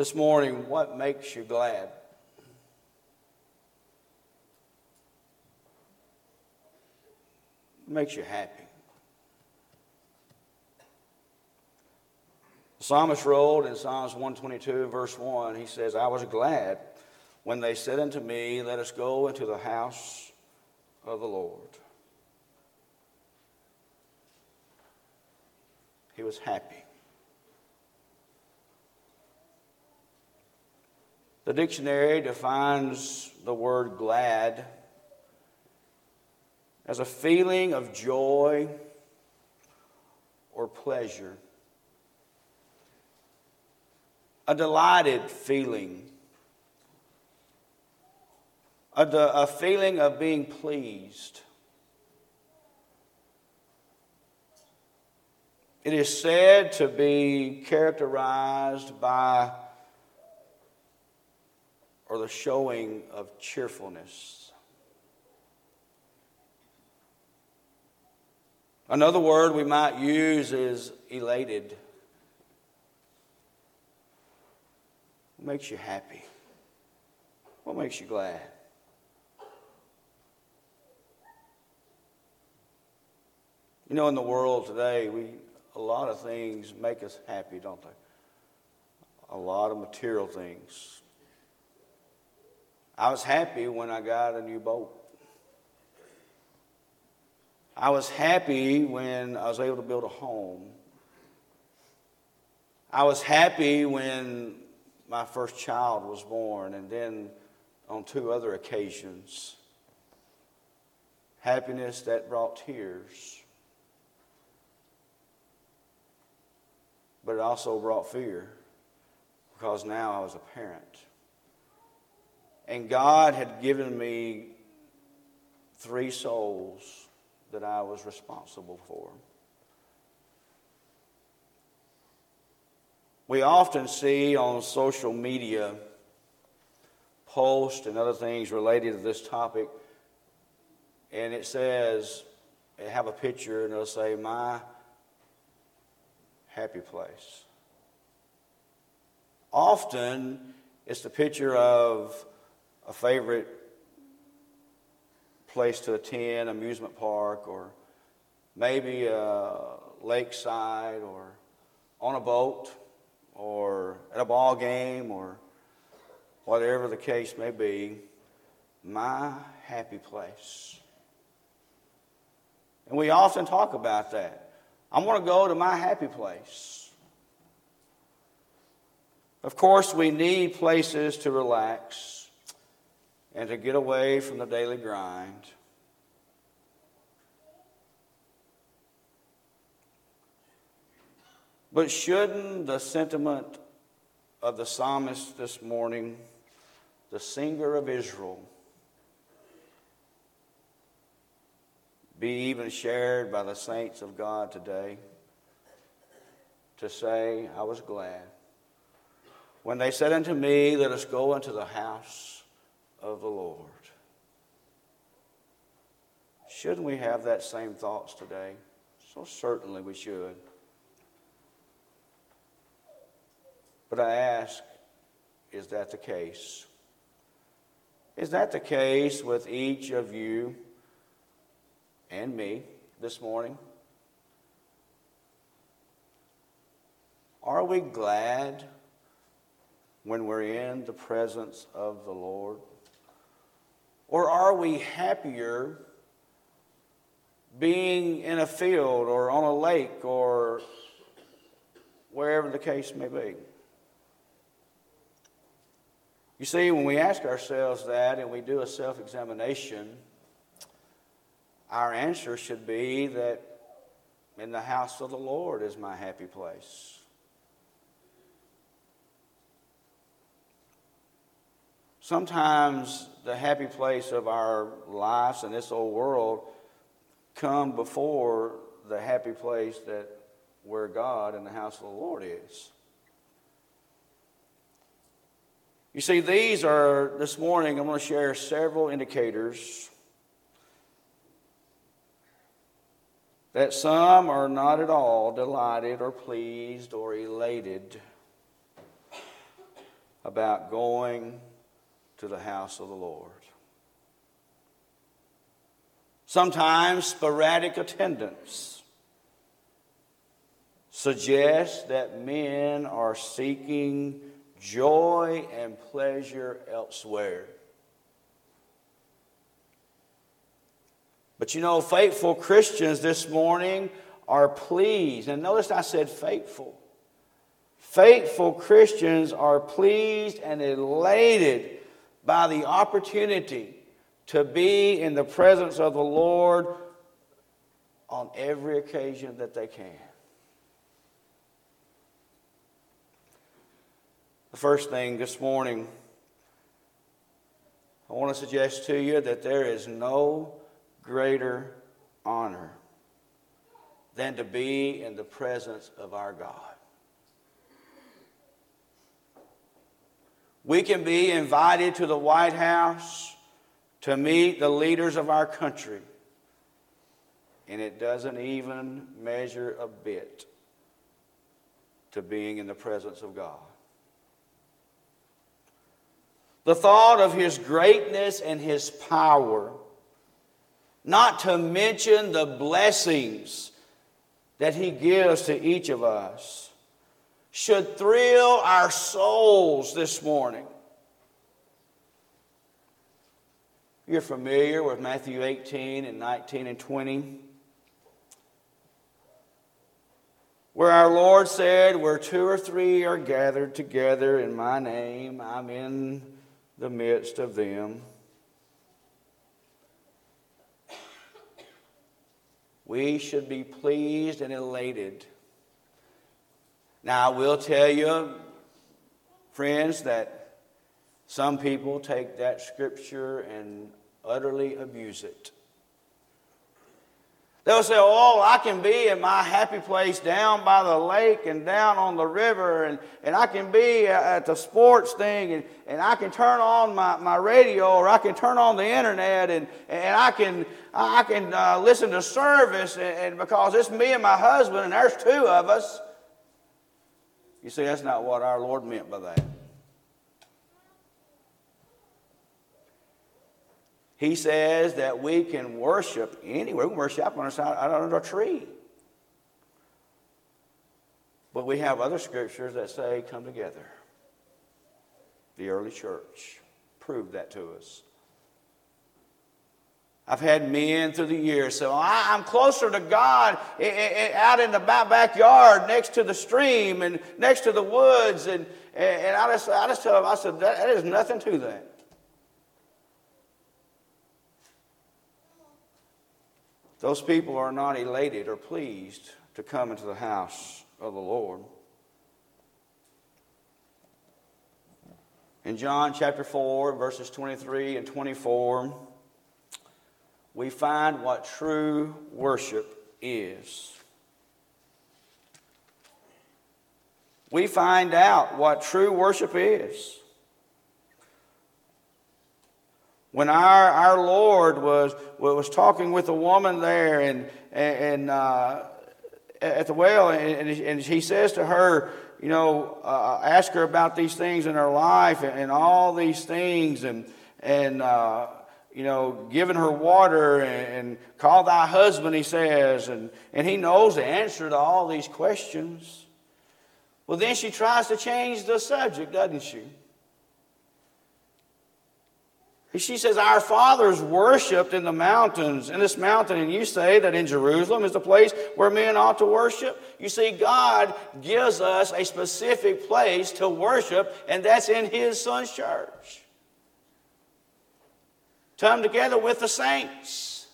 This morning, what makes you glad? Makes you happy? The psalmist wrote in Psalms 122, verse 1, he says, I was glad when they said unto me, Let us go into the house of the Lord. He was happy. The dictionary defines the word glad as a feeling of joy or pleasure, a delighted feeling, a, de- a feeling of being pleased. It is said to be characterized by or the showing of cheerfulness. Another word we might use is elated. What makes you happy? What makes you glad? You know, in the world today, we a lot of things make us happy, don't they? A lot of material things. I was happy when I got a new boat. I was happy when I was able to build a home. I was happy when my first child was born, and then on two other occasions. Happiness that brought tears. but it also brought fear because now I was a parent. And God had given me three souls that I was responsible for. We often see on social media posts and other things related to this topic, and it says, have a picture and it'll say, My happy place. Often, it's the picture of a favorite place to attend, amusement park, or maybe a lakeside, or on a boat, or at a ball game, or whatever the case may be. My happy place. And we often talk about that. I'm going to go to my happy place. Of course, we need places to relax and to get away from the daily grind. But shouldn't the sentiment of the psalmist this morning, the singer of Israel, be even shared by the saints of God today to say, I was glad. When they said unto me, Let us go into the house of the Lord. Shouldn't we have that same thoughts today? So certainly we should. But I ask, is that the case? Is that the case with each of you? and me this morning? Are we glad when we're in the presence of the Lord? Or are we happier being in a field or on a lake or wherever the case may be? You see, when we ask ourselves that and we do a self examination, our answer should be that in the house of the Lord is my happy place. Sometimes the happy place of our lives in this old world come before the happy place that where God and the house of the Lord is. You see, these are, this morning, I'm going to share several indicators that some are not at all delighted or pleased or elated about going to the house of the Lord. Sometimes sporadic attendance suggests that men are seeking joy and pleasure elsewhere. But you know, faithful Christians this morning are pleased. And notice I said faithful. Faithful Christians are pleased and elated by the opportunity to be in the presence of the Lord on every occasion that they can. The first thing this morning, I want to suggest to you that there is no greater honor than to be in the presence of our God. We can be invited to the White House to meet the leaders of our country, and it doesn't even measure a bit to being in the presence of God. The thought of His greatness and His power, not to mention the blessings that He gives to each of us should thrill our souls this morning. You're familiar with Matthew 18 and 19 and 20, where our Lord said, Where two or three are gathered together in my name, I'm in the midst of them. We should be pleased and elated. Now, I will tell you, friends, that some people take that scripture and utterly abuse it. They'll say, Oh, I can be in my happy place down by the lake and down on the river, and, and I can be at the sports thing, and, and I can turn on my, my radio or I can turn on the internet, and, and I can, I can uh, listen to service, and, and because it's me and my husband, and there's two of us. You see, that's not what our Lord meant by that. He says that we can worship anywhere. We can worship on side, under a tree. But we have other scriptures that say, come together. The early church proved that to us. I've had men through the years say, well, I'm closer to God out in the backyard next to the stream and next to the woods. And, and I, just, I just tell them, I said, that is nothing to that. Those people are not elated or pleased to come into the house of the Lord. In John chapter 4, verses 23 and 24, we find what true worship is. We find out what true worship is. When our, our Lord was, was talking with a woman there and, and uh, at the well, and, and he says to her, you know, uh, ask her about these things in her life and, and all these things, and, and uh, you know, giving her water and, call thy husband, he says, and, and he knows the answer to all these questions. Well, then she tries to change the subject, doesn't she? She says, Our fathers worshiped in the mountains, in this mountain, and you say that in Jerusalem is the place where men ought to worship? You see, God gives us a specific place to worship, and that's in His Son's church. Come together with the saints.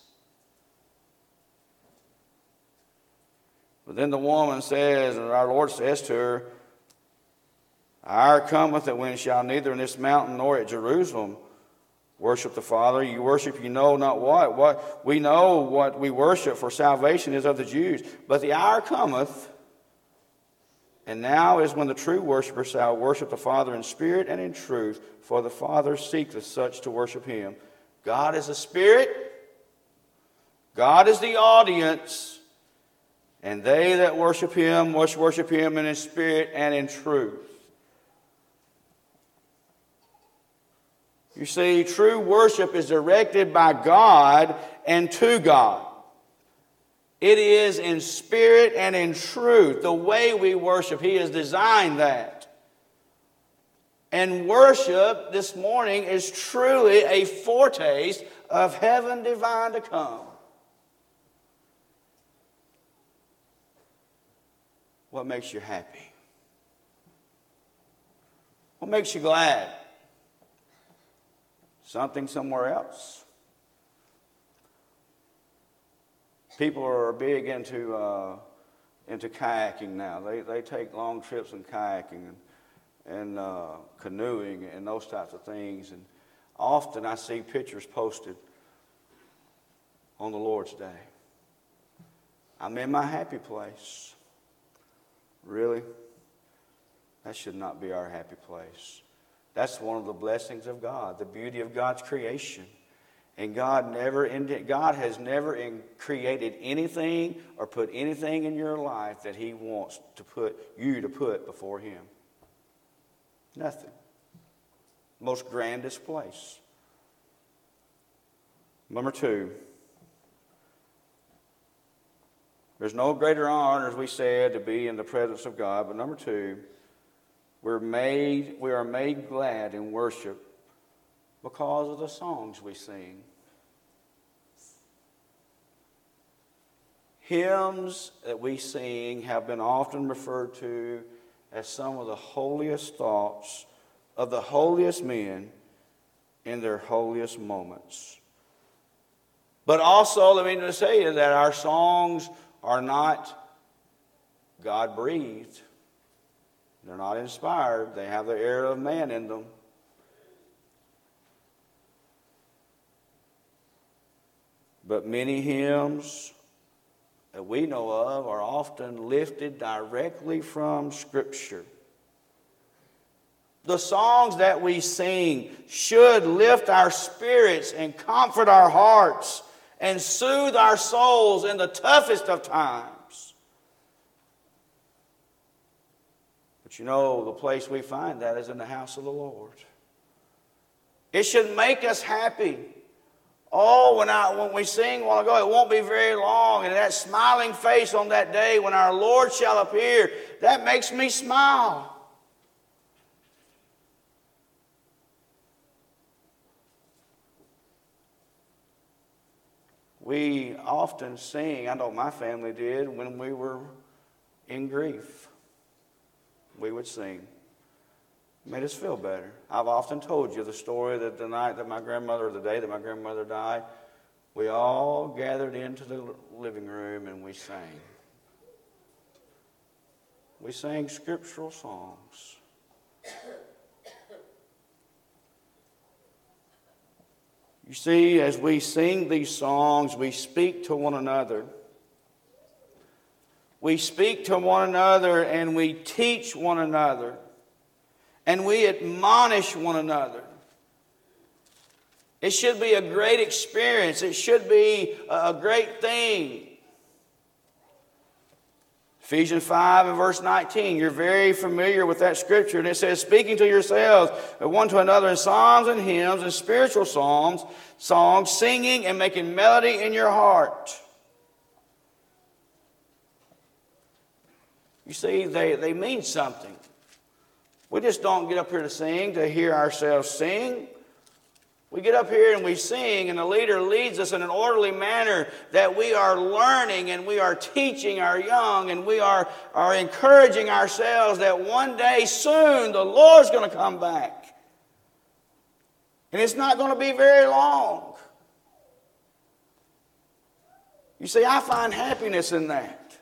But then the woman says, and our Lord says to her, Hour cometh that when shall neither in this mountain nor at Jerusalem Worship the Father. You worship, you know not what. What we know what we worship for salvation is of the Jews. But the hour cometh, and now is when the true worshiper shall worship the Father in spirit and in truth, for the Father seeketh such to worship him. God is a spirit, God is the audience, and they that worship him must worship him in spirit and in truth. You see, true worship is directed by God and to God. It is in spirit and in truth, the way we worship. He has designed that. And worship this morning is truly a foretaste of heaven divine to come. What makes you happy? What makes you glad? Something somewhere else? People are big into, uh, into kayaking now. They, they take long trips in kayaking and, uh, canoeing and those types of things. And often I see pictures posted on the Lord's Day. I'm in my happy place. Really? That should not be our happy place. That's one of the blessings of God, the beauty of God's creation. And God never God has never created anything or put anything in your life that He wants to put you to put before Him. Nothing. Most grandest place. Number two. There's no greater honor, as we said, to be in the presence of God. But number two, we're made, we are made glad in worship because of the songs we sing. Hymns that we sing have been often referred to as some of the holiest thoughts of the holiest men in their holiest moments. But also, let me just say that our songs are not God breathed. They're not inspired. They have the air of man in them. But many hymns that we know of are often lifted directly from Scripture. The songs that we sing should lift our spirits and comfort our hearts and soothe our souls in the toughest of times. But you know, the place we find that is in the house of the Lord. It should make us happy. Oh, when, I, when we sing while ago, it won't be very long. And that smiling face on that day when our Lord shall appear, that makes me smile. We often sing, I know my family did, when we were in grief. We would sing. Made us feel better. I've often told you the story that the night that my grandmother, the day that my grandmother died, we all gathered into the living room and we sang. We sang scriptural songs. You see, as we sing these songs, we speak to one another. We speak to one another and we teach one another. And we admonish one another. It should be a great experience. It should be a great thing. Ephesians 5 and verse 19, you're very familiar with that scripture. And it says, speaking to yourselves one to another in psalms and hymns and spiritual psalms, songs, singing and making melody in your heart. You see, they, they mean something. We just don't get up here to sing to hear ourselves sing. We get up here and we sing, and the leader leads us in an orderly manner that we are learning and we are teaching our young and we are, are encouraging ourselves that one day soon the Lord's going to come back. And it's not going to be very long. You see, I find happiness in that.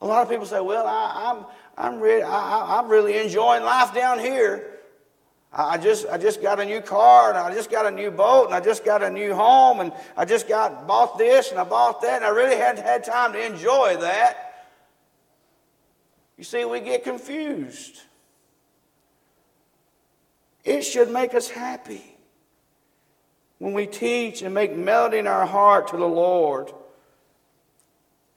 A lot of people say, well, I, am I'm, I, I'm really enjoying life down here. I just, I just got a new car and I just got a new boat and I just got a new home and I just got bought this and I bought that and I really hadn't had time to enjoy that. You see, we get confused. It should make us happy when we teach and make melody in our heart to the Lord.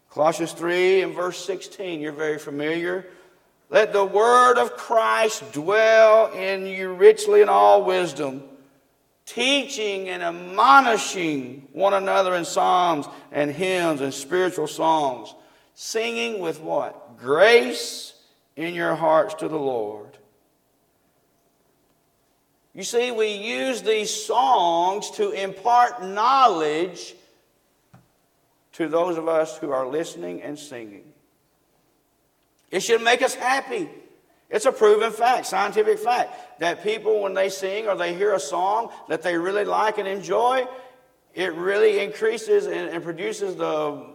Colossians 3 and verse 16, you're very familiar. Let the word of Christ dwell in you richly in all wisdom, teaching and admonishing one another in psalms and hymns and spiritual songs, singing with what? Grace in your hearts to the Lord. You see, we use these songs to impart knowledge to those of us who are listening and singing. It should make us happy. It's a proven fact, scientific fact, that people, when they sing or they hear a song that they really like and enjoy, it really increases and, and produces the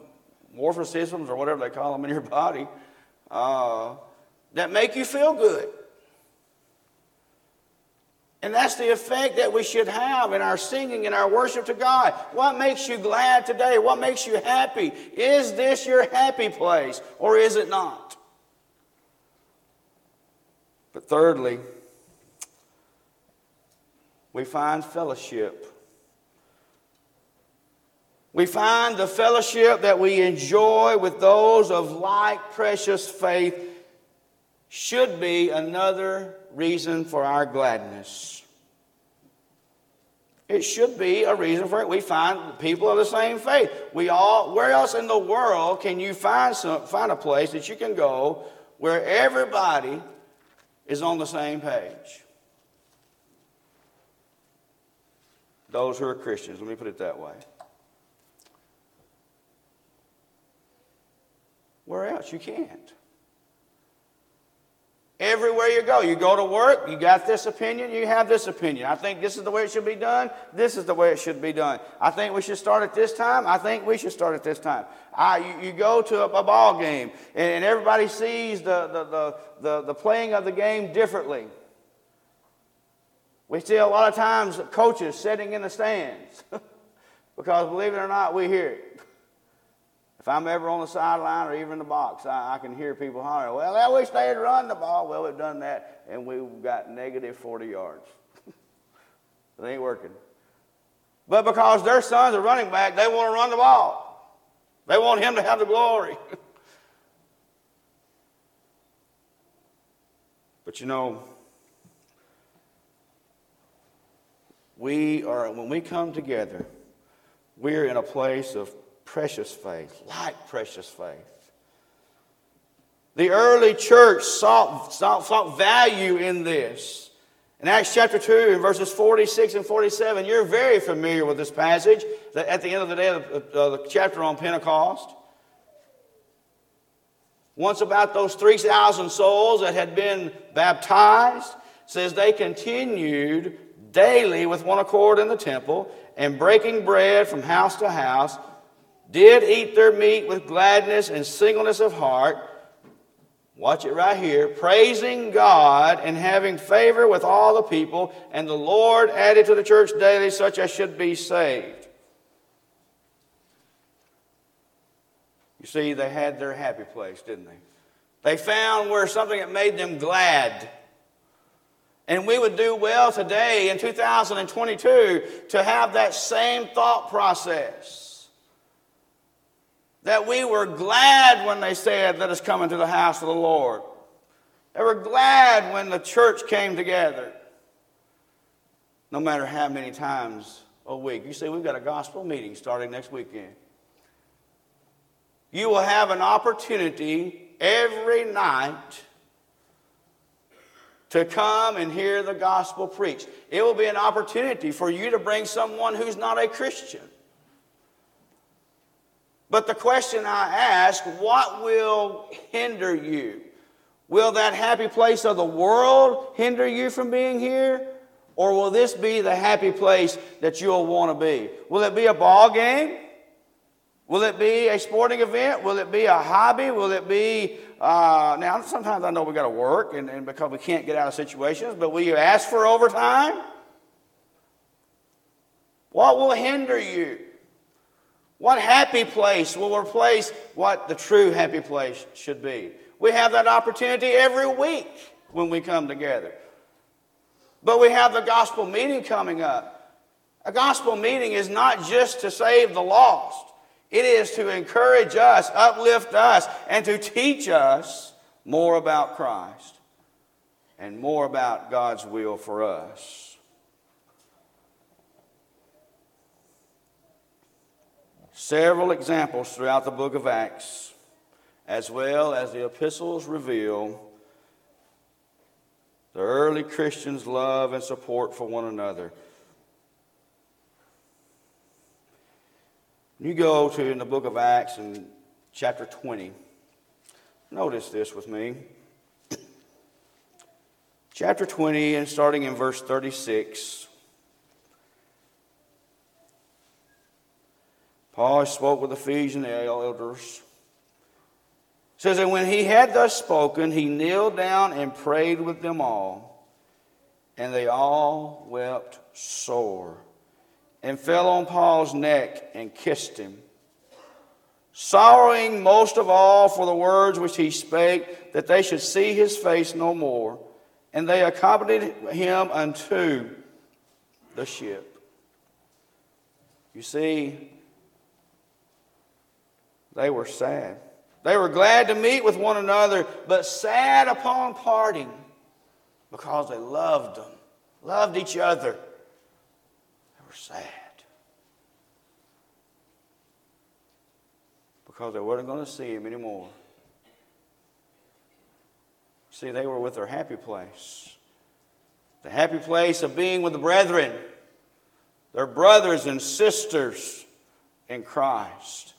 morphosystems or whatever they call them in your body uh, that make you feel good. And that's the effect that we should have in our singing and our worship to God. What makes you glad today? What makes you happy? Is this your happy place or is it not? But thirdly, we find fellowship. We find the fellowship that we enjoy with those of like precious faith should be another reason for our gladness. It should be a reason for it. We find people of the same faith. We all, where else in the world can you find some, find a place that you can go where everybody is on the same page? Those who are Christians, let me put it that way. Where else? You can't. Everywhere you go, you go to work, you got this opinion, you have this opinion. I think this is the way it should be done. This is the way it should be done. I think we should start at this time. I think we should start at this time. I, you, you go to a, a, ball game, and, and everybody sees the, the, the, the, the playing of the game differently. We see a lot of times coaches sitting in the stands because, believe it or not, we hear it. If I'm ever on the sideline or even in the box, I, I can hear people hollering, well, I wish they had run the ball. Well, we've done that, and we've got negative 40 yards. it ain't working. But because their son's a running back, they want to run the ball. They want him to have the glory. but you know, we are, when we come together, we're in a place of precious faith, like precious faith. The early church sought, sought, sought value in this. In Acts chapter 2, in verses 46 and 47, you're very familiar with this passage at the end of the day of the, uh, the chapter on Pentecost. Once about those 3,000 souls that had been baptized, says they continued daily with one accord in the temple and breaking bread from house to house did eat their meat with gladness and singleness of heart. Watch it right here. Praising God and having favor with all the people, and the Lord added to the church daily such as should be saved. You see, they had their happy place, didn't they? They found where something that made them glad. And we would do well today in 2022 to have that same thought process that we were glad when they said, Let us come into the house of the Lord. They were glad when the church came together. No matter how many times a week. You see, we've got a gospel meeting starting next weekend. You will have an opportunity every night to come and hear the gospel preached. It will be an opportunity for you to bring someone who's not a Christian. But the question I ask what will hinder you? Will that happy place of the world hinder you from being here? Or will this be the happy place that you'll want to be? Will it be a ball game? Will it be a sporting event? Will it be a hobby? Will it be, uh, now sometimes I know we got to work and, and because we can't get out of situations, but will you ask for overtime? What will hinder you? What happy place will replace what the true happy place should be? We have that opportunity every week when we come together. But we have the gospel meeting coming up. A gospel meeting is not just to save the lost, it is to encourage us, uplift us, and to teach us more about Christ, and more about God's will for us. Several examples throughout the book of Acts, as well as the epistles, reveal the early Christians' love and support for one another. You go to in the book of Acts in chapter 20. Notice this with me. Chapter 20, and starting in verse 36. Oh, Paul spoke with the Ephesian elders. It says, that when he had thus spoken, he kneeled down and prayed with them all, and they all wept sore, and fell on Paul's neck and kissed him sorrowing most of all for the words which he spake, that they should see his face no more. And they accompanied him unto the ship. You see, they were sad. They were glad to meet with one another, but sad upon parting because they loved them, loved each other. They were sad. because they weren't going to see him anymore. See, they were with their happy place. The happy place of being with the brethren, their brothers and sisters in Christ.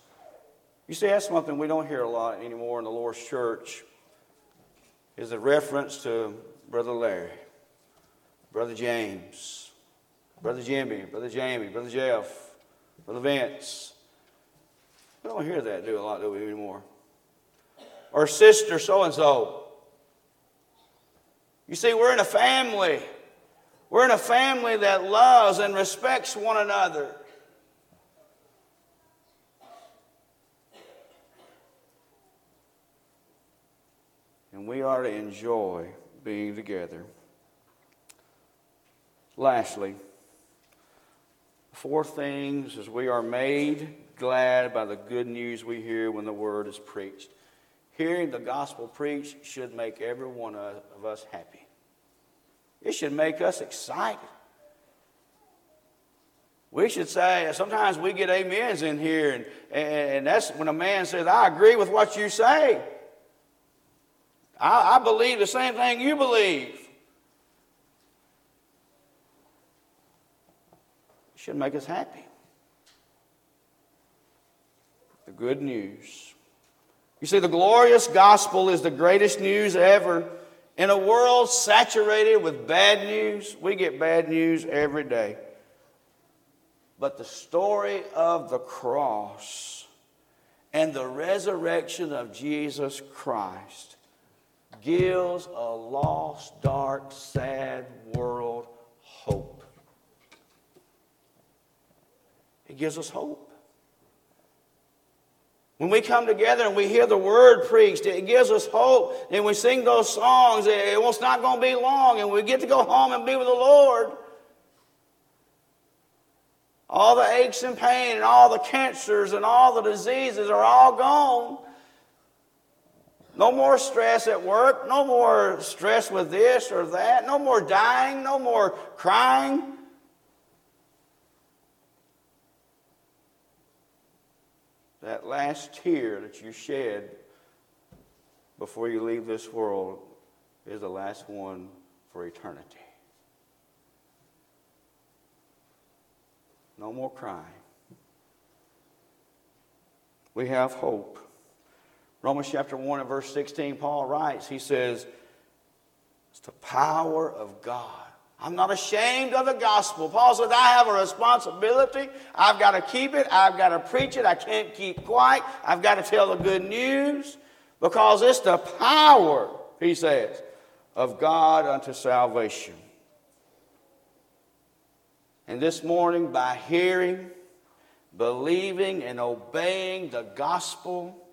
You see, that's something we don't hear a lot anymore in the Lord's church, is a reference to Brother Larry, Brother James, Brother Jimmy, Brother Jamie, Brother Jeff, Brother Vince. We don't hear that do a lot, do we, anymore? Or sister so and so. You see, we're in a family. We're in a family that loves and respects one another. And we are to enjoy being together. Lastly, four things as we are made glad by the good news we hear when the word is preached. Hearing the gospel preached should make every one of us happy. It should make us excited. We should say, sometimes we get amens in here, and, and that's when a man says, I agree with what you say. I, I believe the same thing you believe. It should make us happy the good news. You see, the glorious gospel is the greatest news ever. In a world saturated with bad news, we get bad news every day. But the story of the cross and the resurrection of Jesus Christ gives a lost, dark, sad world hope. It gives us hope. When we come together and we hear the word preached, it gives us hope. And we sing those songs, it's not going to be long, and we get to go home and be with the Lord. All the aches and pain and all the cancers and all the diseases are all gone. No more stress at work, no more stress with this or that, no more dying, no more crying. that last tear that you shed before you leave this world is the last one for eternity. No more crying. We have hope. Romans chapter 1 and verse 16, Paul writes, he says, It's the power of God I'm not ashamed of the gospel. Paul says, I have a responsibility. I've got to keep it. I've got to preach it. I can't keep quiet. I've got to tell the good news because it's the power, he says, of God unto salvation. And this morning, by hearing, believing, and obeying the gospel,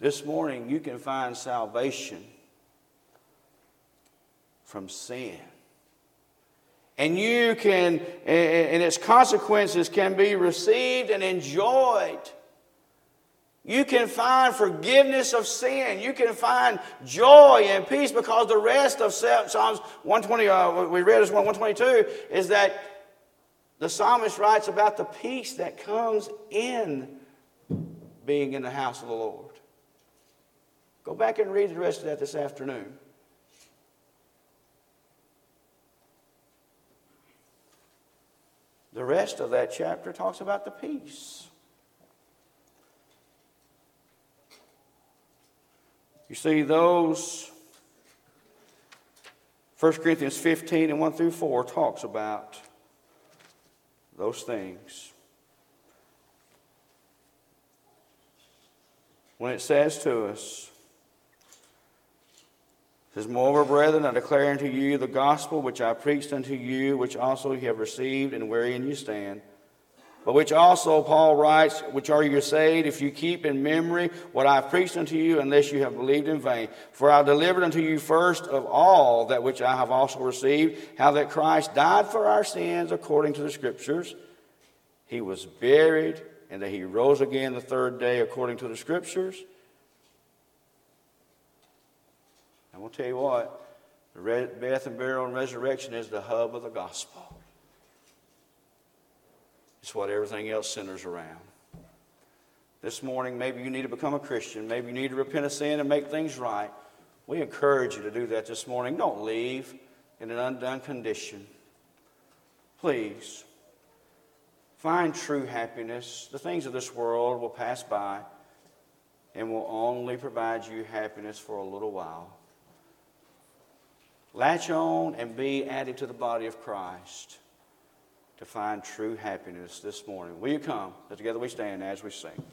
this morning you can find salvation from sin. And you can, and its consequences can be received and enjoyed. You can find forgiveness of sin. You can find joy and peace because the rest of Psalms 120, uh, we read as 122, is that the psalmist writes about the peace that comes in being in the house of the Lord. Go back and read the rest of that this afternoon. The rest of that chapter talks about the peace. You see, those, 1 Corinthians 15 and 1 through 4 talks about those things. When it says to us, says, Moreover, brethren, I declare unto you the gospel which I preached unto you, which also you have received, and wherein you stand but which also Paul writes, which are you saved, if you keep in memory what I have preached unto you, unless you have believed in vain. For I delivered unto you first of all that which I have also received, how that Christ died for our sins according to the Scriptures. He was buried, and that he rose again the third day according to the Scriptures. I'm going to tell you what, the death and burial and resurrection is the hub of the gospel. It's what everything else centers around. This morning, maybe you need to become a Christian. Maybe you need to repent of sin and make things right. We encourage you to do that this morning. Don't leave in an undone condition. Please. Find true happiness. The things of this world will pass by and will only provide you happiness for a little while. Latch on and be added to the body of Christ to find true happiness this morning. Will you come? Together we stand as we sing.